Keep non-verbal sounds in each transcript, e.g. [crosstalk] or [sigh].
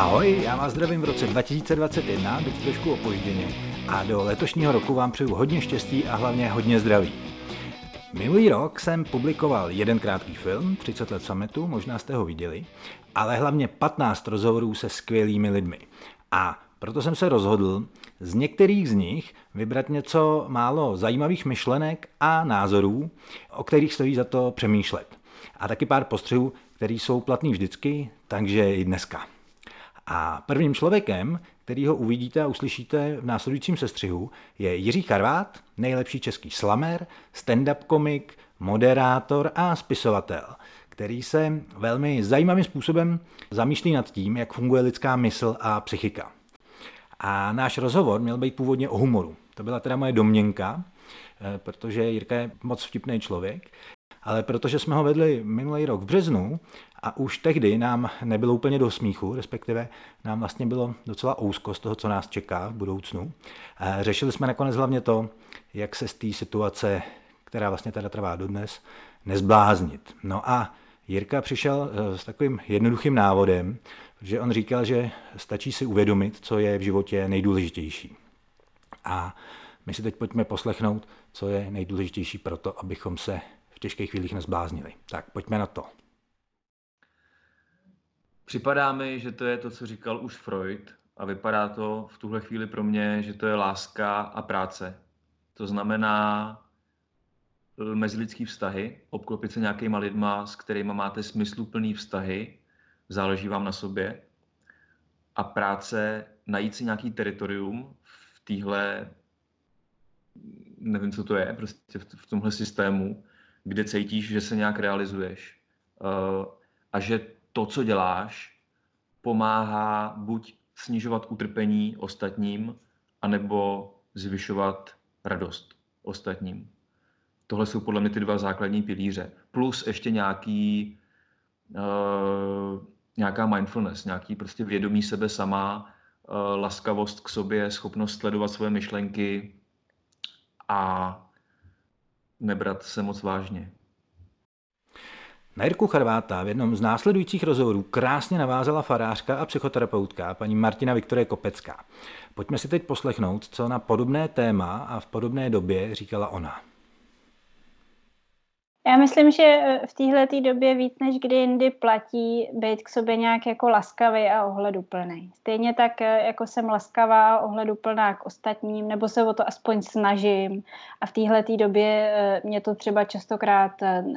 Ahoj, já vás zdravím v roce 2021, byť trošku opožděně, a do letošního roku vám přeju hodně štěstí a hlavně hodně zdraví. Minulý rok jsem publikoval jeden krátký film, 30 let sametu, možná jste ho viděli, ale hlavně 15 rozhovorů se skvělými lidmi. A proto jsem se rozhodl z některých z nich vybrat něco málo zajímavých myšlenek a názorů, o kterých stojí za to přemýšlet. A taky pár postřehů, které jsou platný vždycky, takže i dneska. A prvním člověkem, který ho uvidíte a uslyšíte v následujícím sestřihu, je Jiří Karvát, nejlepší český slamer, stand-up komik, moderátor a spisovatel, který se velmi zajímavým způsobem zamýšlí nad tím, jak funguje lidská mysl a psychika. A náš rozhovor měl být původně o humoru. To byla teda moje domněnka, eh, protože Jirka je moc vtipný člověk, ale protože jsme ho vedli minulý rok v březnu a už tehdy nám nebylo úplně do smíchu, respektive nám vlastně bylo docela úzko z toho, co nás čeká v budoucnu. Řešili jsme nakonec hlavně to, jak se z té situace, která vlastně teda trvá dodnes, nezbláznit. No a Jirka přišel eh, s takovým jednoduchým návodem, že on říkal, že stačí si uvědomit, co je v životě nejdůležitější. A my si teď pojďme poslechnout, co je nejdůležitější pro to, abychom se v těžkých chvílích nezbláznili. Tak pojďme na to. Připadá mi, že to je to, co říkal už Freud a vypadá to v tuhle chvíli pro mě, že to je láska a práce. To znamená eh, mezilidský vztahy, obklopit se nějakýma lidma, s kterými máte smysluplný vztahy, záleží vám na sobě a práce najít si nějaký teritorium v téhle, nevím, co to je, prostě v tomhle systému, kde cítíš, že se nějak realizuješ uh, a že to, co děláš, pomáhá buď snižovat utrpení ostatním, anebo zvyšovat radost ostatním. Tohle jsou podle mě ty dva základní pilíře. Plus ještě nějaký, uh, nějaká mindfulness, nějaký prostě vědomí sebe sama, uh, laskavost k sobě, schopnost sledovat svoje myšlenky a nebrat se moc vážně. Na Jirku Charváta v jednom z následujících rozhovorů krásně navázala farářka a psychoterapeutka paní Martina Viktorie Kopecká. Pojďme si teď poslechnout, co na podobné téma a v podobné době říkala ona. Já myslím, že eh, v téhle době víc než kdy jindy platí být k sobě nějak jako laskavý a ohleduplný. Stejně tak, eh, jako jsem laskavá a ohleduplná k ostatním, nebo se o to aspoň snažím. A v téhle době eh, mě to třeba častokrát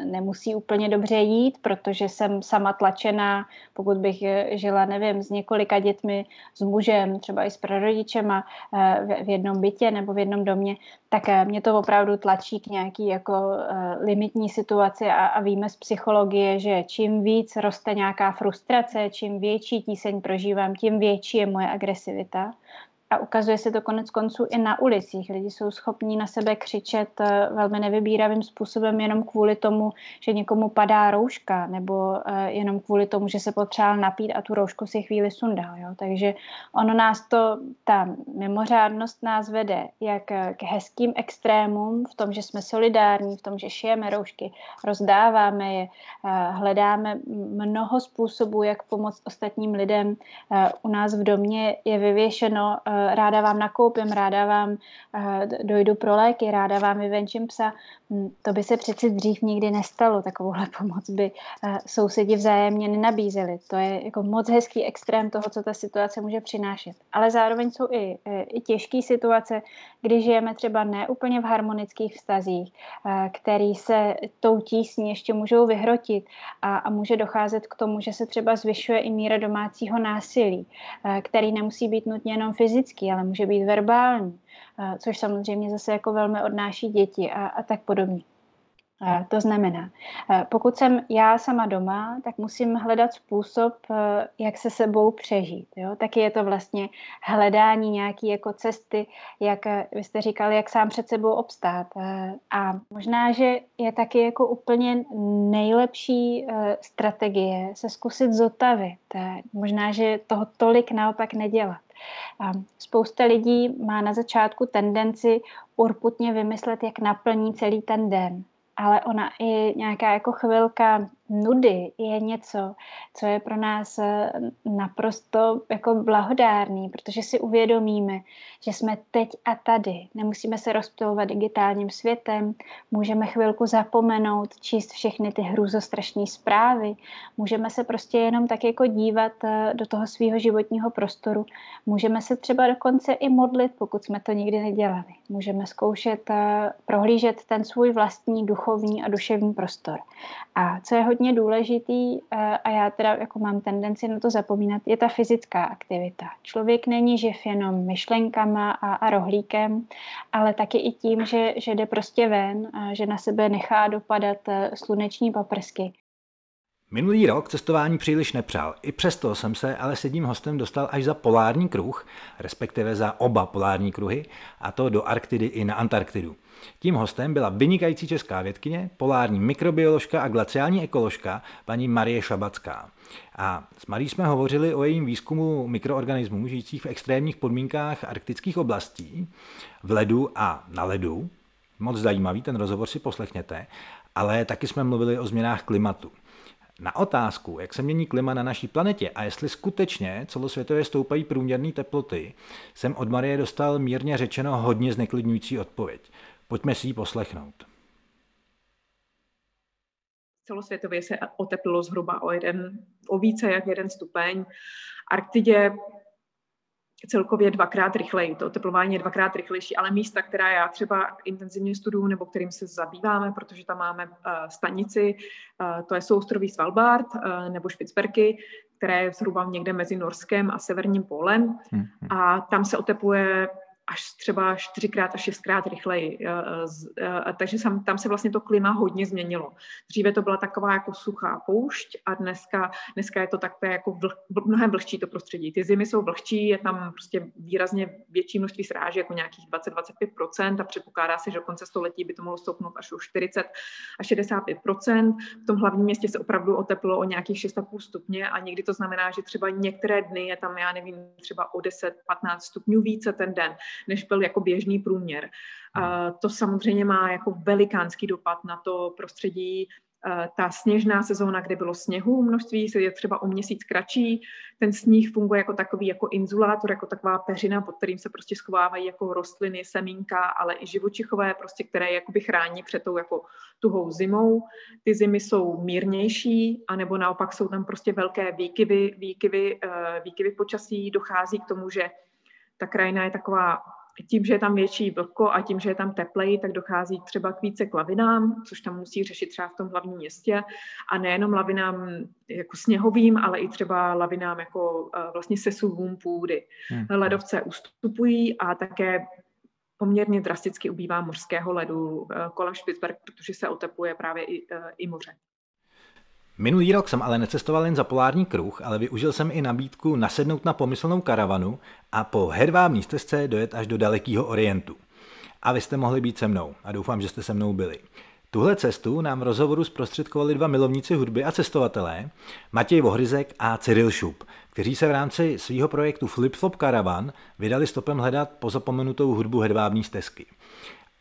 nemusí úplně dobře jít, protože jsem sama tlačená, pokud bych žila, nevím, s několika dětmi, s mužem, třeba i s prarodičema v jednom bytě nebo v jednom domě, tak mě to opravdu tlačí k nějaký jako limitní situaci a, a víme z psychologie, že čím víc roste nějaká frustrace, čím větší tíseň prožívám, tím větší je moje agresivita. A ukazuje se to konec konců i na ulicích. Lidi jsou schopní na sebe křičet eh, velmi nevybíravým způsobem jenom kvůli tomu, že někomu padá rouška, nebo eh, jenom kvůli tomu, že se potřeboval napít a tu roušku si chvíli sundal. Jo? Takže ono nás to, ta mimořádnost nás vede jak k hezkým extrémům, v tom, že jsme solidární, v tom, že šijeme roušky, rozdáváme je, eh, hledáme mnoho způsobů, jak pomoct ostatním lidem. U nás v domě je vyvěšeno ráda vám nakoupím, ráda vám eh, dojdu pro léky, ráda vám vyvenčím psa. Hm, to by se přeci dřív nikdy nestalo, takovouhle pomoc by eh, sousedi vzájemně nenabízeli. To je jako moc hezký extrém toho, co ta situace může přinášet. Ale zároveň jsou i, eh, i těžké situace, kdy žijeme třeba neúplně v harmonických vztazích, který se tou tísní ještě můžou vyhrotit a, a může docházet k tomu, že se třeba zvyšuje i míra domácího násilí, který nemusí být nutně jenom fyzický, fyzický, ale může být verbální, což samozřejmě zase jako velmi odnáší děti a, a tak podobně. To znamená, pokud jsem já sama doma, tak musím hledat způsob, jak se sebou přežít. Jo? Taky je to vlastně hledání nějaké jako cesty, jak vy jste říkali, jak sám před sebou obstát. A možná, že je taky jako úplně nejlepší strategie se zkusit zotavit. Možná, že toho tolik naopak nedělat. Spousta lidí má na začátku tendenci urputně vymyslet, jak naplní celý ten den. Ale ona i nějaká jako chvilka nudy je něco, co je pro nás eh, naprosto jako blahodárný, protože si uvědomíme, že jsme teď a tady. Nemusíme se rozptilovat digitálním světem, můžeme chvilku zapomenout, číst všechny ty hrůzostrašné zprávy, můžeme se prostě jenom tak jako dívat eh, do toho svého životního prostoru, můžeme se třeba dokonce i modlit, pokud jsme to nikdy nedělali. Můžeme zkoušet eh, prohlížet ten svůj vlastní duchovní a duševní prostor. A co je hodně důležitý, eh, a já teda jako mám tendenci na to zapomínat, je ta fyzická aktivita. Člověk není živ jenom myšlenkama a, a rohlíkem, ale taky i tím, že, že jde prostě ven, a že na sebe nechá dopadat eh, sluneční paprsky. Minulý rok cestování příliš nepřál. I přesto jsem se ale s jedním hostem dostal až za polární kruh, respektive za oba polární kruhy, a to do Arktidy i na Antarktidu. Tím hostem byla vynikající česká vědkyně, polární mikrobioložka a glaciální ekoložka paní Marie Šabacká. A s Marí jsme hovořili o jejím výzkumu mikroorganismů žijících v extrémních podmínkách arktických oblastí, v ledu a na ledu. Moc zajímavý, ten rozhovor si poslechněte. Ale taky jsme mluvili o změnách klimatu. Na otázku, jak se mění klima na naší planetě a jestli skutečně celosvětově stoupají průměrné teploty, jsem od Marie dostal mírně řečeno hodně zneklidňující odpověď. Pojďme si ji poslechnout. Celosvětově se oteplilo zhruba o, jeden, o více jak jeden stupeň. Arktidě celkově dvakrát rychleji. To oteplování je dvakrát rychlejší, ale místa, která já třeba intenzivně studuju nebo kterým se zabýváme, protože tam máme uh, stanici, uh, to je soustrový Svalbard uh, nebo Špicberky, které je zhruba někde mezi Norskem a Severním polem. Hmm. A tam se otepluje až třeba čtyřikrát a šestkrát rychleji. Eh, eh, takže tam se vlastně to klima hodně změnilo. Dříve to byla taková jako suchá poušť a dneska, dneska je to takové jako vl, mnohem vlhčí to prostředí. Ty zimy jsou vlhčí, je tam prostě výrazně větší množství sráží, jako nějakých 20-25% a předpokládá se, že do konce století by to mohlo stoupnout až o 40 a 65%. V tom hlavním městě se opravdu oteplilo o nějakých 6,5 stupně a někdy to znamená, že třeba některé dny je tam, já nevím, třeba o 10-15 stupňů více ten den než byl jako běžný průměr. A to samozřejmě má jako velikánský dopad na to prostředí, ta sněžná sezóna, kde bylo sněhu množství, je třeba o měsíc kratší. Ten sníh funguje jako takový jako inzulátor, jako taková peřina, pod kterým se prostě schovávají jako rostliny, semínka, ale i živočichové, prostě, které jakoby chrání před tou jako tuhou zimou. Ty zimy jsou mírnější, anebo naopak jsou tam prostě velké výkyvy, výkyvy, výkyvy počasí. Dochází k tomu, že ta krajina je taková, tím, že je tam větší vlhko a tím, že je tam teplej, tak dochází třeba k více k lavinám, což tam musí řešit třeba v tom hlavním městě a nejenom lavinám jako sněhovým, ale i třeba lavinám jako vlastně sesuvům půdy. Hmm. Ledovce ustupují a také poměrně drasticky ubývá mořského ledu kolem Špicberg, protože se otepluje právě i, i moře. Minulý rok jsem ale necestoval jen za polární kruh, ale využil jsem i nabídku nasednout na pomyslnou karavanu a po hedvábní stezce dojet až do dalekého Orientu. A vy jste mohli být se mnou a doufám, že jste se mnou byli. Tuhle cestu nám v rozhovoru zprostředkovali dva milovníci hudby a cestovatelé, Matěj Vohryzek a Cyril Šup, kteří se v rámci svého projektu Flip Flop Caravan vydali stopem hledat pozapomenutou hudbu hedvábní stezky.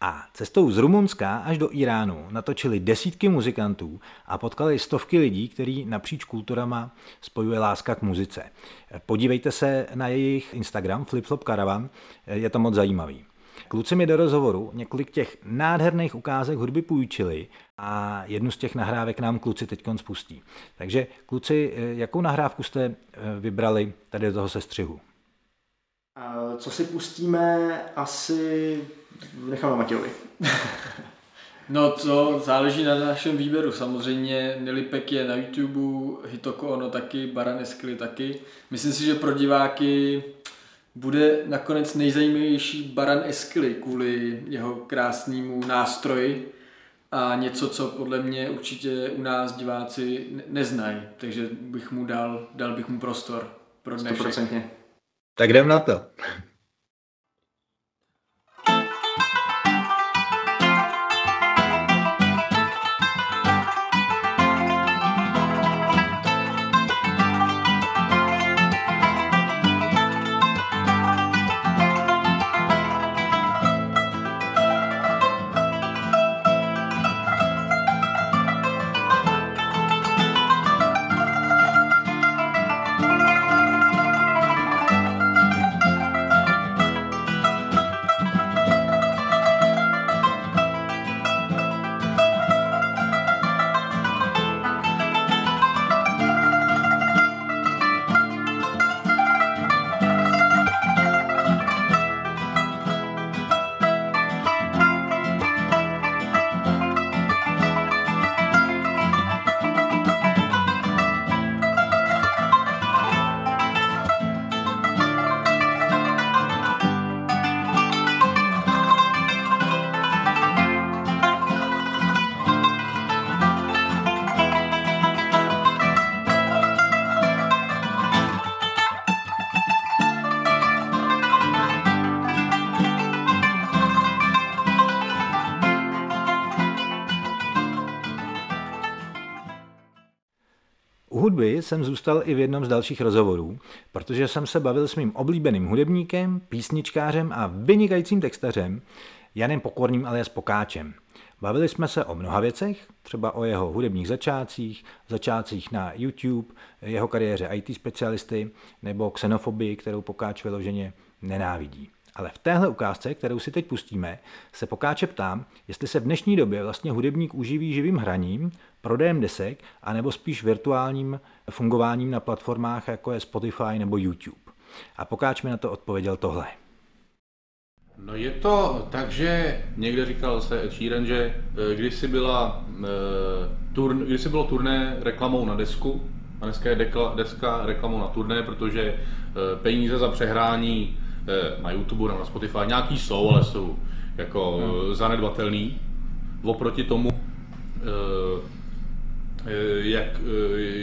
A cestou z Rumunska až do Iránu natočili desítky muzikantů a potkali stovky lidí, který napříč kulturama spojuje láska k muzice. Podívejte se na jejich Instagram Flipflop Caravan, je to moc zajímavý. Kluci mi do rozhovoru několik těch nádherných ukázek hudby půjčili a jednu z těch nahrávek nám kluci teď spustí. Takže kluci, jakou nahrávku jste eh, vybrali tady do toho sestřihu? Co si pustíme, asi necháme Matějovi. [laughs] no to záleží na našem výběru. Samozřejmě Nilipek je na YouTube, Hitoko ono taky, Baran Eskli taky. Myslím si, že pro diváky bude nakonec nejzajímavější Baran Eskli kvůli jeho krásnému nástroji a něco, co podle mě určitě u nás diváci neznají. Takže bych mu dal, dal bych mu prostor pro dnešek. 100%. Tak jdem na to. Jsem zůstal i v jednom z dalších rozhovorů, protože jsem se bavil s mým oblíbeným hudebníkem, písničkářem a vynikajícím textařem Janem Pokorným alias Pokáčem. Bavili jsme se o mnoha věcech, třeba o jeho hudebních začátcích, začátcích na YouTube, jeho kariéře IT specialisty nebo xenofobii, kterou Pokáč vyloženě nenávidí. Ale v téhle ukázce, kterou si teď pustíme, se Pokáče ptám, jestli se v dnešní době vlastně hudebník uživí živým hraním, prodejem desek, anebo spíš virtuálním fungováním na platformách, jako je Spotify nebo YouTube. A Pokáč mi na to odpověděl tohle. No je to tak, že někde říkal se Ed Sheeran, že eh, když byla, eh, turn, když bylo turné reklamou na desku, a dneska je deska reklamou na turné, protože eh, peníze za přehrání na YouTube nebo na Spotify nějaký jsou, ale jsou jako hmm. zanedbatelný. Oproti tomu, jak,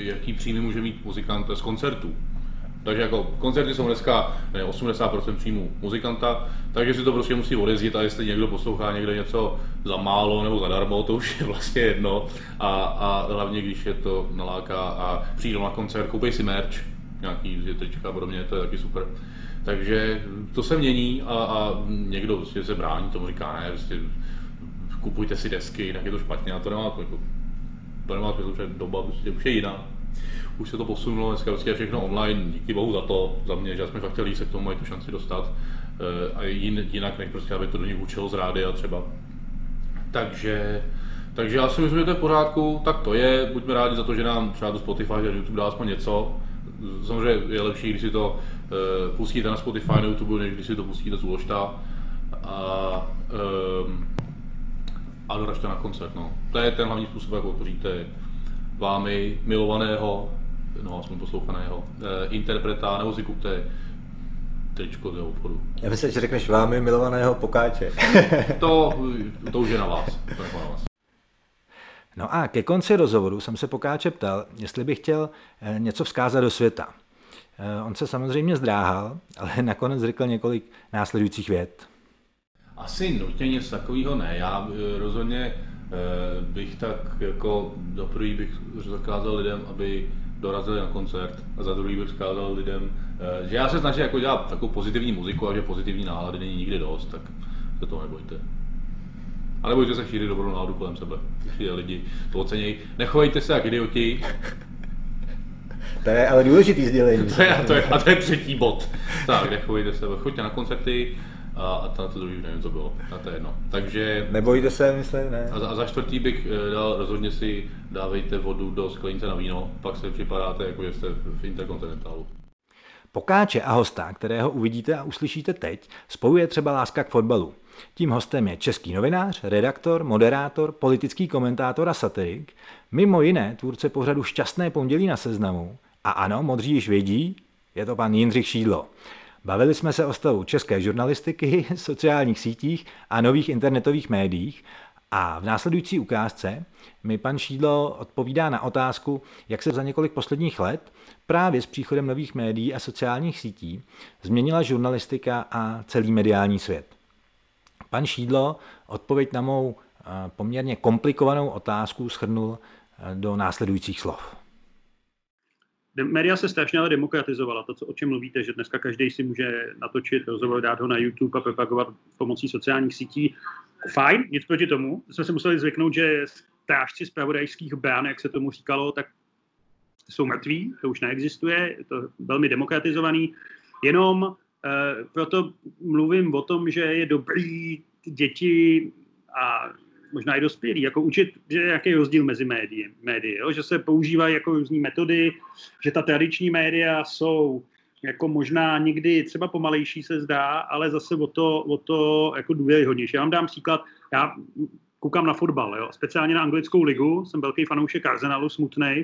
jaký příjmy může mít muzikant z koncertů. Takže jako koncerty jsou dneska ne, 80% příjmů muzikanta, takže si to prostě musí odjezdit a jestli někdo poslouchá někde něco za málo nebo zadarmo, to už je vlastně jedno. A, a hlavně když je to naláká a přijdou na koncert, koupí si merch, nějaký trička a podobně, to je taky super. Takže to se mění a, a někdo prostě se brání tomu, říká ne, prostě kupujte si desky, jinak je to špatně a to nemá, to, jako, to nemá smysl, že doba prostě už je jiná už se to posunulo, dneska vlastně je všechno online, díky bohu za to, za mě, že jsme fakt chtěli se k tomu mají tu šanci dostat. Eh, a jinak než prostě, aby to do nich učilo z rádia třeba. Takže, takže já si myslím, že to je v pořádku, tak to je, buďme rádi za to, že nám třeba do Spotify a YouTube dá aspoň něco. Samozřejmě je lepší, když si to pustíte na Spotify, na YouTube, než když si to pustíte z Uložta a, um, a doražte na koncert. No. To je ten hlavní způsob, jak podpoříte vámi milovaného no aspoň poslouchaného, eh, interpreta, nebo si kupte tričko do obchodu. Já myslím, že řekneš vámi milovaného pokáče. [laughs] to, to už je na vás. To je na vás. No a ke konci rozhovoru jsem se Pokáče ptal, jestli by chtěl eh, něco vzkázat do světa. Eh, on se samozřejmě zdráhal, ale [laughs] nakonec řekl několik následujících vět. Asi nutně nic takového ne. Já eh, rozhodně bych tak jako do prvý bych zakázal lidem, aby dorazili na koncert a za druhý bych vzkázal lidem, eh, že já se snažím jako dělat takovou pozitivní muziku a že pozitivní nálady není nikdy dost, tak se toho nebojte. A nebojte se šířit dobrou náladu kolem sebe, když lidi to ocenějí. Nechovejte se jak idioti. To je ale důležitý sdělení. to je, to je, a to je třetí bod. Tak, nechovejte se, choďte na koncerty, a, a to, to druhý nevím, co bylo, a to je jedno. Takže... Nebojte se, myslím, ne. A za, a za čtvrtý bych eh, dal, rozhodně si dávejte vodu do sklenice na víno, pak se připadáte, jako že jste v Interkontinentálu. Pokáče a hosta, kterého uvidíte a uslyšíte teď, spojuje třeba láska k fotbalu. Tím hostem je český novinář, redaktor, moderátor, politický komentátor a satirik, mimo jiné tvůrce pořadu Šťastné pondělí na seznamu. A ano, modří již vědí, je to pan Jindřich Šídlo. Bavili jsme se o stavu české žurnalistiky, [laughs] sociálních sítích a nových internetových médiích a v následující ukázce mi pan Šídlo odpovídá na otázku, jak se za několik posledních let právě s příchodem nových médií a sociálních sítí změnila žurnalistika a celý mediální svět. Pan Šídlo odpověď na mou eh, poměrně komplikovanou otázku schrnul eh, do následujících slov média se strašně ale demokratizovala. To, co, o čem mluvíte, že dneska každý si může natočit rozhovor, dát ho na YouTube a propagovat pomocí sociálních sítí. Fajn, nic proti tomu. Jsme se museli zvyknout, že strážci zpravodajských brán, jak se tomu říkalo, tak jsou mrtví, to už neexistuje, je to velmi demokratizovaný. Jenom proto mluvím o tom, že je dobrý děti a možná i dospělí, jako učit, že jaký rozdíl mezi médii, médii jo? že se používají jako různé metody, že ta tradiční média jsou jako možná někdy třeba pomalejší se zdá, ale zase o to, o to jako důvěryhodnější. Já vám dám příklad, já koukám na fotbal, jo? speciálně na anglickou ligu, jsem velký fanoušek Arsenalu, smutný,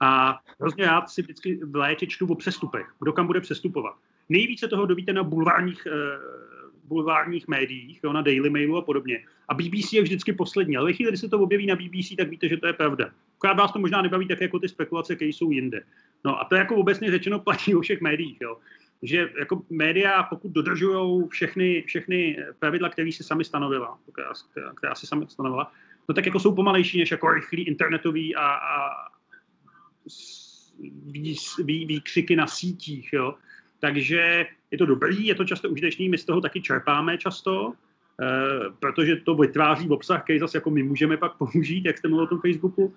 a hrozně rád si vždycky v létě čtu o přestupech, kdo kam bude přestupovat. Nejvíce toho dovíte na bulvárních eh, bulvárních médiích, jo, na Daily Mailu a podobně. A BBC je vždycky poslední. Ale ve chvíli, kdy se to objeví na BBC, tak víte, že to je pravda. Akorát vás to možná nebaví tak jako ty spekulace, které jsou jinde. No a to jako obecně řečeno platí o všech médiích. Jo. Že jako média, pokud dodržují všechny, všechny pravidla, které si sami stanovila, která, která si sami stanovila, no tak jako jsou pomalejší než jako rychlý internetový a, a vý, vý, výkřiky na sítích. Jo. Takže je to dobrý, je to často užitečný, my z toho taky čerpáme často, eh, protože to vytváří obsah, který zase jako my můžeme pak [laughs] použít, jak jste mluvil o tom Facebooku,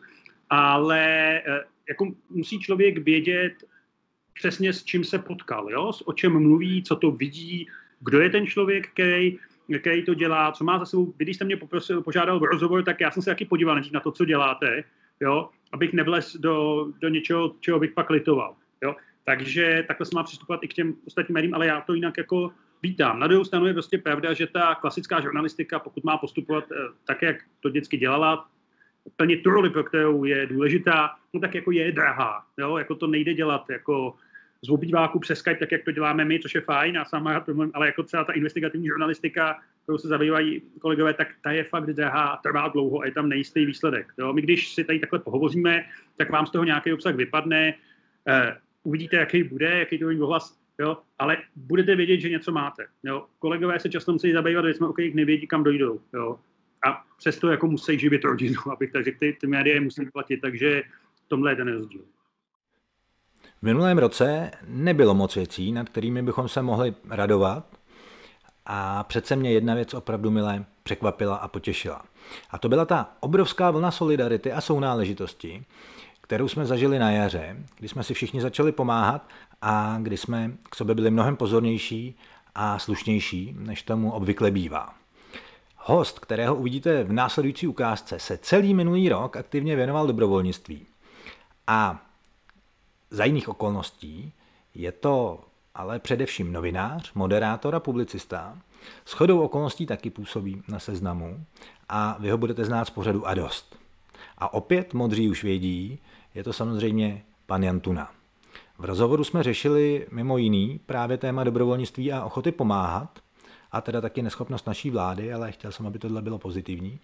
ale eh, jako musí člověk vědět přesně s čím se potkal, jo? o čem mluví, co to vidí, kdo je ten člověk, který, který to dělá, co má za sebou. Když jste mě poprosil, požádal o rozhovor, tak já jsem se taky podíval na to, co děláte, jo? abych nevlez do, do něčeho, čeho bych pak litoval. Jo? Takže takhle se má přistupovat i k těm ostatním médiím, ale já to jinak jako vítám. Na druhou stranu je prostě pravda, že ta klasická žurnalistika, pokud má postupovat eh, tak, jak to vždycky dělala, plnit tu roli, pro kterou je důležitá, no tak jako je drahá. Jo? Jako to nejde dělat jako z obýváku přes Skype, tak jak to děláme my, což je fajn, sám rád ale jako celá ta investigativní žurnalistika, kterou se zabývají kolegové, tak ta je fakt drahá a trvá dlouho a je tam nejistý výsledek. Jo? My když si tady takhle pohovoříme, tak vám z toho nějaký obsah vypadne, eh, uvidíte, jaký bude, jaký to bude ohlas, jo? ale budete vědět, že něco máte. Jo? Kolegové se často musí zabývat jsme o kterých nevědí, kam dojdou. Jo? A přesto jako musí živit rodinu, [laughs] abych tak řekl, ty, ty média musí platit, takže tomhle je ten rozdíl. V minulém roce nebylo moc věcí, nad kterými bychom se mohli radovat, a přece mě jedna věc opravdu milé překvapila a potěšila. A to byla ta obrovská vlna solidarity a sounáležitosti, kterou jsme zažili na jaře, kdy jsme si všichni začali pomáhat a kdy jsme k sobě byli mnohem pozornější a slušnější, než tomu obvykle bývá. Host, kterého uvidíte v následující ukázce, se celý minulý rok aktivně věnoval dobrovolnictví. A za jiných okolností je to ale především novinář, moderátor a publicista. S chodou okolností taky působí na seznamu a vy ho budete znát z pořadu a dost. A opět modří už vědí, je to samozřejmě pan Jantuna. V rozhovoru jsme řešili mimo jiný právě téma dobrovolnictví a ochoty pomáhat, a teda taky neschopnost naší vlády, ale chtěl jsem, aby tohle bylo pozitivní.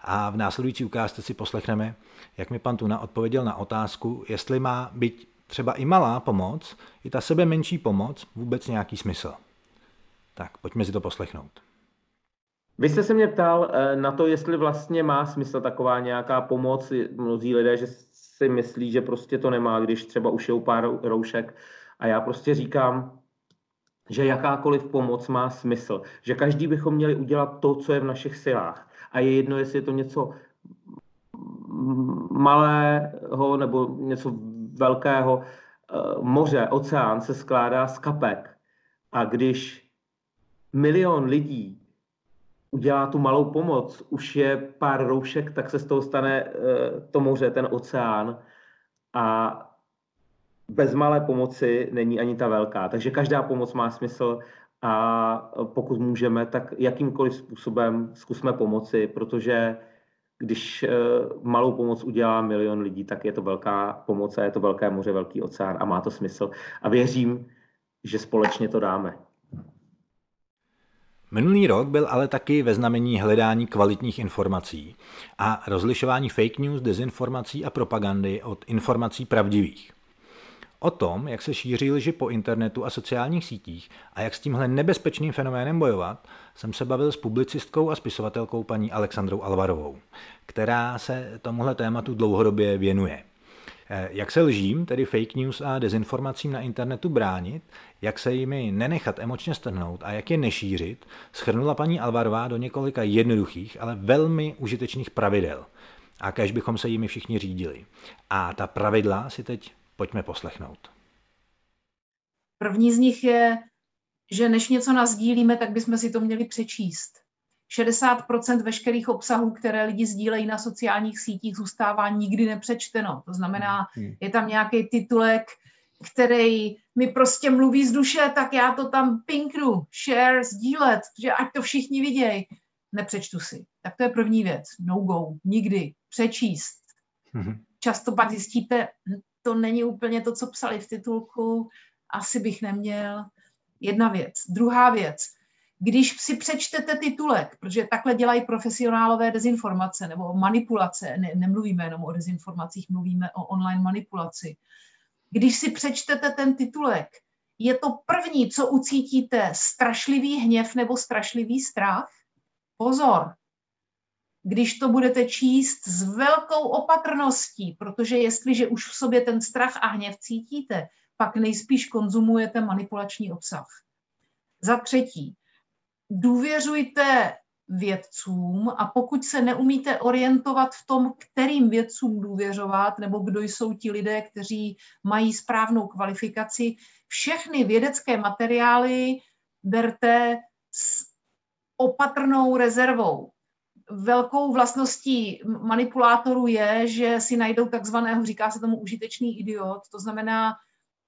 A v následující ukázce si poslechneme, jak mi pan Tuna odpověděl na otázku, jestli má být třeba i malá pomoc, i ta sebe menší pomoc, vůbec nějaký smysl. Tak, pojďme si to poslechnout. Vy jste se mě ptal eh, na to, jestli vlastně má smysl taková nějaká pomoc. Mnozí lidé, že si myslí, že prostě to nemá, když třeba ušijou pár roušek. A já prostě říkám, že jakákoliv pomoc má smysl. Že každý bychom měli udělat to, co je v našich silách. A je jedno, jestli je to něco malého nebo něco velkého eh, moře, oceán se skládá z kapek. A když milion lidí udělá tu malou pomoc, už je pár roušek, tak se z toho stane eh, to moře, ten oceán. A bez malé pomoci není ani ta velká. Takže každá pomoc má smysl a pokud můžeme, tak jakýmkoliv způsobem zkusme pomoci, protože když eh, malou pomoc udělá milion lidí, tak je to velká pomoc a je to velké moře, velký oceán a má to smysl. A věřím, že společně to dáme. Minulý rok byl ale taky ve znamení hledání kvalitních informací a rozlišování fake news, dezinformací a propagandy od informací pravdivých. O tom, jak se šíří lži po internetu a sociálních sítích a jak s tímhle nebezpečným fenoménem bojovat, jsem se bavil s publicistkou a spisovatelkou paní Alexandrou Alvarovou, která se tomuhle tématu dlouhodobě věnuje. Eh, jak se lžím, tedy fake news a dezinformacím na internetu bránit, jak se jimi nenechat emočně strhnout a jak je nešířit, schrnula paní Alvarová do několika jednoduchých, ale velmi užitečných pravidel. A kež bychom se jimi všichni řídili. A ta pravidla si teď Pojďme poslechnout. První z nich je, že než něco nazdílíme, tak bychom si to měli přečíst. 60% veškerých obsahů, které lidi sdílejí na sociálních sítích, zůstává nikdy nepřečteno. To znamená, hmm. je tam nějaký titulek, který mi prostě mluví z duše, tak já to tam pinknu, share, sdílet, že ať to všichni vidějí. Nepřečtu si. Tak to je první věc. No go. Nikdy. Přečíst. Hmm. Často pak zjistíte, to není úplně to, co psali v titulku, asi bych neměl. Jedna věc. Druhá věc. Když si přečtete titulek, protože takhle dělají profesionálové dezinformace nebo manipulace, ne, nemluvíme jenom o dezinformacích, mluvíme o online manipulaci. Když si přečtete ten titulek, je to první, co ucítíte, strašlivý hněv nebo strašlivý strach? Pozor, když to budete číst s velkou opatrností, protože jestliže už v sobě ten strach a hněv cítíte, pak nejspíš konzumujete manipulační obsah. Za třetí, důvěřujte vědcům a pokud se neumíte orientovat v tom, kterým vědcům důvěřovat, nebo kdo jsou ti lidé, kteří mají správnou kvalifikaci, všechny vědecké materiály berte s opatrnou rezervou. Velkou vlastností manipulátorů je, že si najdou takzvaného, říká se tomu užitečný idiot, to znamená,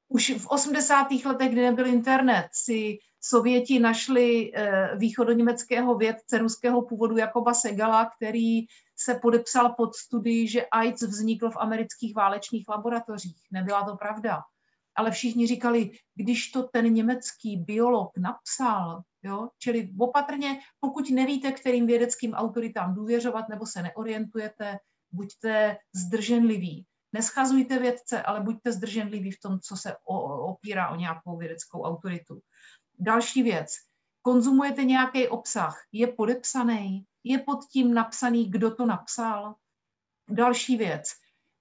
už v 80. letech, kdy nebyl internet, si Sověti našli eh, východoněmeckého vědce ruského původu Jakoba Segala, který se podepsal pod studii, že AIDS vznikl v amerických válečných laboratořích. Nebyla to pravda. Ale všichni říkali, když to ten německý biolog napsal, jo, čili opatrně, pokud nevíte, kterým vědeckým autoritám důvěřovat nebo se neorientujete, buďte zdrženliví. Neschazujte vědce, ale buďte zdrženliví v tom, co se opírá o nějakou vědeckou autoritu. Další věc. Konzumujete nějaký obsah, je podepsaný, je pod tím napsaný, kdo to napsal. Další věc.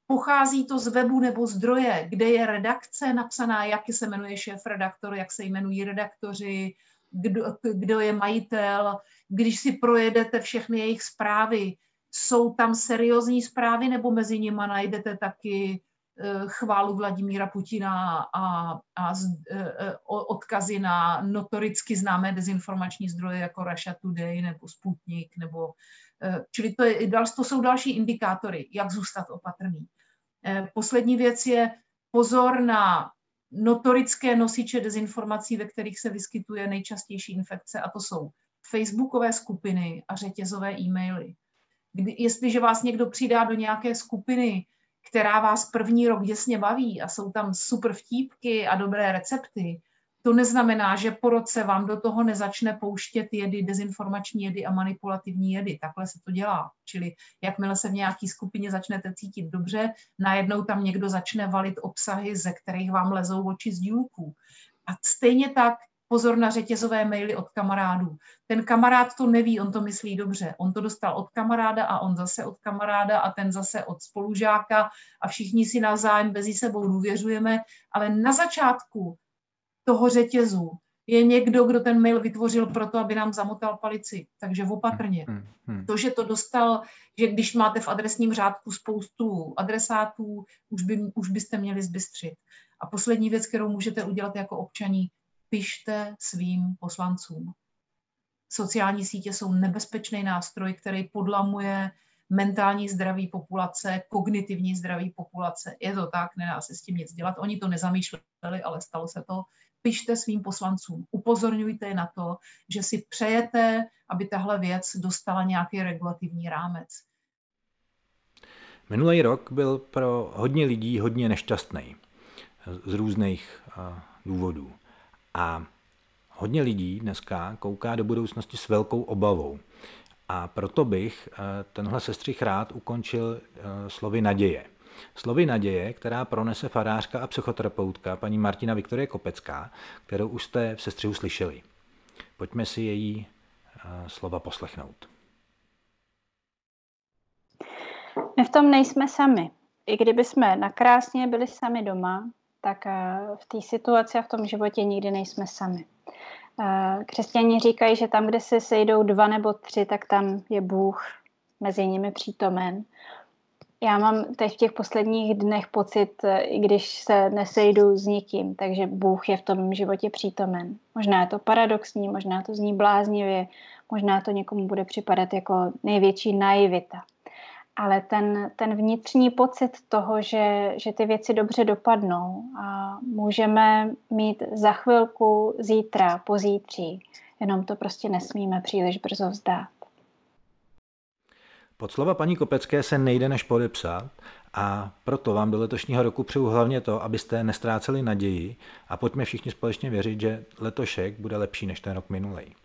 Pochází to z webu nebo zdroje, kde je redakce napsaná, jak se jmenuje šéf redaktor, jak se jmenují redaktoři, kdo, kdo je majitel. Když si projedete všechny jejich zprávy, jsou tam seriózní zprávy nebo mezi nimi najdete taky Eh, chválu Vladimíra Putina a, a eh, eh, odkazy na notoricky známé dezinformační zdroje jako Russia Today nebo Sputnik, nebo, čili to, je, to jsou další indikátory, jak zůstat opatrný. Poslední věc je pozor na notorické nosiče dezinformací, ve kterých se vyskytuje nejčastější infekce, a to jsou facebookové skupiny a řetězové e-maily. Kdy, jestliže vás někdo přidá do nějaké skupiny, která vás první rok děsně baví a jsou tam super vtípky a dobré recepty, to neznamená, že po roce vám do toho nezačne pouštět jedy, dezinformační jedy a manipulativní jedy. Takhle se to dělá. Čili jakmile se v nějaké skupině začnete cítit dobře, najednou tam někdo začne valit obsahy, ze kterých vám lezou oči z dílků. A stejně tak pozor na řetězové maily od kamarádů. Ten kamarád to neví, on to myslí dobře. On to dostal od kamaráda a on zase od kamaráda a ten zase od spolužáka a všichni si navzájem bezí sebou důvěřujeme, ale na začátku toho řetězu je někdo, kdo ten mail vytvořil proto, aby nám zamotal palici. Takže opatrně. Hmm, hmm, hmm. To, že to dostal, že když máte v adresním řádku spoustu adresátů, už, by, už byste měli zbystřit. A poslední věc, kterou můžete udělat jako občaní, pište svým poslancům. Sociální sítě jsou nebezpečný nástroj, který podlamuje mentální zdraví populace, kognitivní zdraví populace. Je to tak, nedá se s tím nic dělat. Oni to nezamýšleli, ale stalo se to. Pište svým poslancům, upozorňujte na to, že si přejete, aby tahle věc dostala nějaký regulativní rámec. Minulý rok byl pro hodně lidí hodně nešťastný z různých důvodů. A hodně lidí dneska kouká do budoucnosti s velkou obavou. A proto bych eh, tenhle sestřih rád ukončil eh, slovy naděje. Slovy naděje, která pronese farářka a psychoterapeutka paní Martina Viktorie Kopecká, kterou už jste v sestřihu slyšeli. Pojďme si její eh, slova poslechnout. My v tom nejsme sami. I kdyby jsme nakrásně byli sami doma, tak eh, v té situaci a v tom životě nikdy nejsme sami. Eh, křesťani říkají, že tam, kde se sejdou dva nebo tři, tak tam je Bůh mezi nimi přítomen. Já mám teď v těch posledních dnech pocit, eh, i když se nesejdu s nikým, takže Bůh je v tom životě přítomen. Možná je to paradoxní, možná to zní bláznivě, možná to někomu bude připadat jako největší naivita ale ten, ten vnitřní pocit toho, že, že ty věci dobře dopadnou a můžeme mít za chvilku, zítra, pozítří, jenom to prostě nesmíme příliš brzo vzdát. Pod slova paní Kopecké se nejde než podepsat a proto vám do letošního roku přeju hlavně to, abyste nestráceli naději a pojďme všichni společně věřit, že letošek bude lepší než ten rok minulý.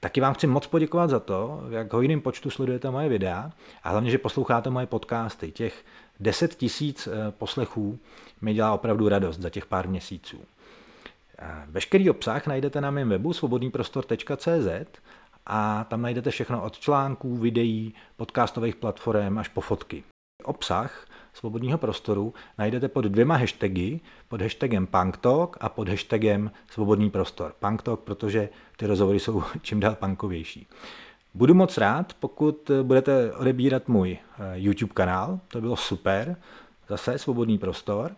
Taky vám chci moc poděkovat za to, jak hojným počtu sledujete moje videa a hlavně, že posloucháte moje podcasty. Těch 10 tisíc eh, poslechů mi dělá opravdu radost za těch pár měsíců. Eh, veškerý obsah najdete na mém webu svobodnýprostor.cz a tam najdete všechno od článků, videí, podcastových platform až po fotky. Obsah svobodného prostoru najdete pod dvěma hashtagy, pod hashtagem punktalk a pod hashtagem svobodný prostor. Punktalk, protože ty rozhovory jsou [laughs] čím dál punkovější. Budu moc rád, pokud budete odebírat můj eh, YouTube kanál, to bylo super, zase svobodný prostor,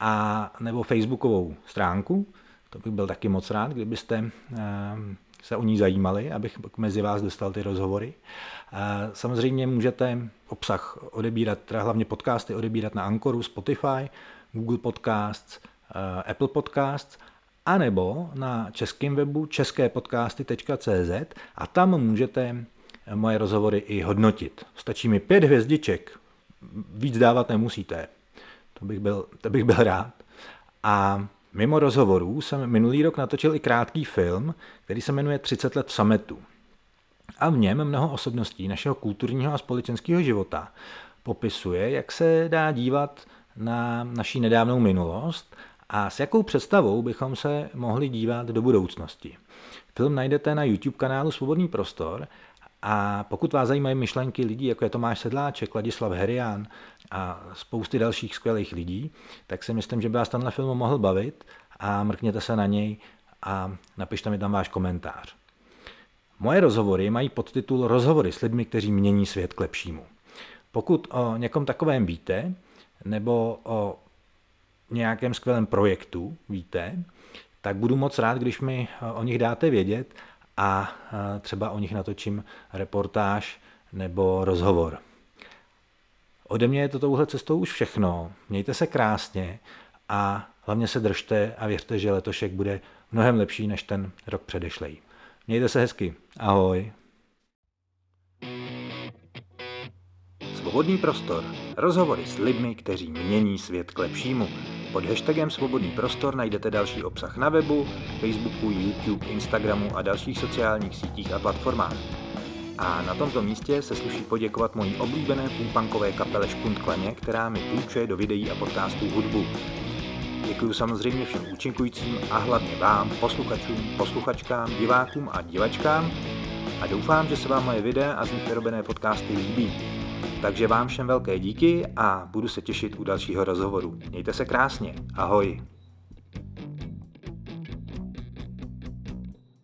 a nebo facebookovou stránku, to bych byl taky moc rád, kdybyste eh, se o ní zajímali, abych mezi vás dostal ty rozhovory. Samozřejmě můžete obsah odebírat, teda hlavně podcasty odebírat na Anchoru, Spotify, Google Podcasts, eh, Apple Podcasts, anebo na českém webu česképodcasty.cz a tam můžete moje rozhovory i hodnotit. Stačí mi pět hvězdiček, víc dávat nemusíte. To bych byl, to bych byl rád. A Mimo rozhovorů jsem minulý rok natočil i krátký film, který se jmenuje 30 let sametu. A v něm mnoho osobností našeho kulturního a společenského života popisuje, jak se dá dívat na naší nedávnou minulost a s jakou představou bychom se mohli dívat do budoucnosti. Film najdete na YouTube kanálu Svobodný prostor a pokud vás zajímají myšlenky lidí, jako je Tomáš Sedláček, Ladislav Herián a spousty dalších skvělých lidí, tak si myslím, že by vás tenhle film mohl bavit a mrkněte se na něj a napište mi tam váš komentář. Moje rozhovory mají podtitul Rozhovory s lidmi, kteří mění svět k lepšímu. Pokud o někom takovém víte, nebo o nějakém skvělém projektu víte, tak budu moc rád, když mi o nich dáte vědět a třeba o nich natočím reportáž nebo rozhovor. Ode mě je to touhle cestou už všechno. Mějte se krásně a hlavně se držte a věřte, že letošek bude mnohem lepší než ten rok předešlej. Mějte se hezky. Ahoj. Svobodný prostor. Rozhovory s lidmi, kteří mění svět k lepšímu. Pod hashtagem Svobodný prostor najdete další obsah na webu, Facebooku, YouTube, Instagramu a dalších sociálních sítích a platformách. A na tomto místě se sluší poděkovat mojí oblíbené půlpankové kapele Špuntkleně, která mi půjčuje do videí a podcastů hudbu. Děkuji samozřejmě všem účinkujícím a hlavně vám, posluchačům, posluchačkám, divákům a divačkám a doufám, že se vám moje videa a z nich vyrobené podcasty líbí. Takže vám všem velké díky a budu se těšit u dalšího rozhovoru. Mějte se krásně. Ahoj.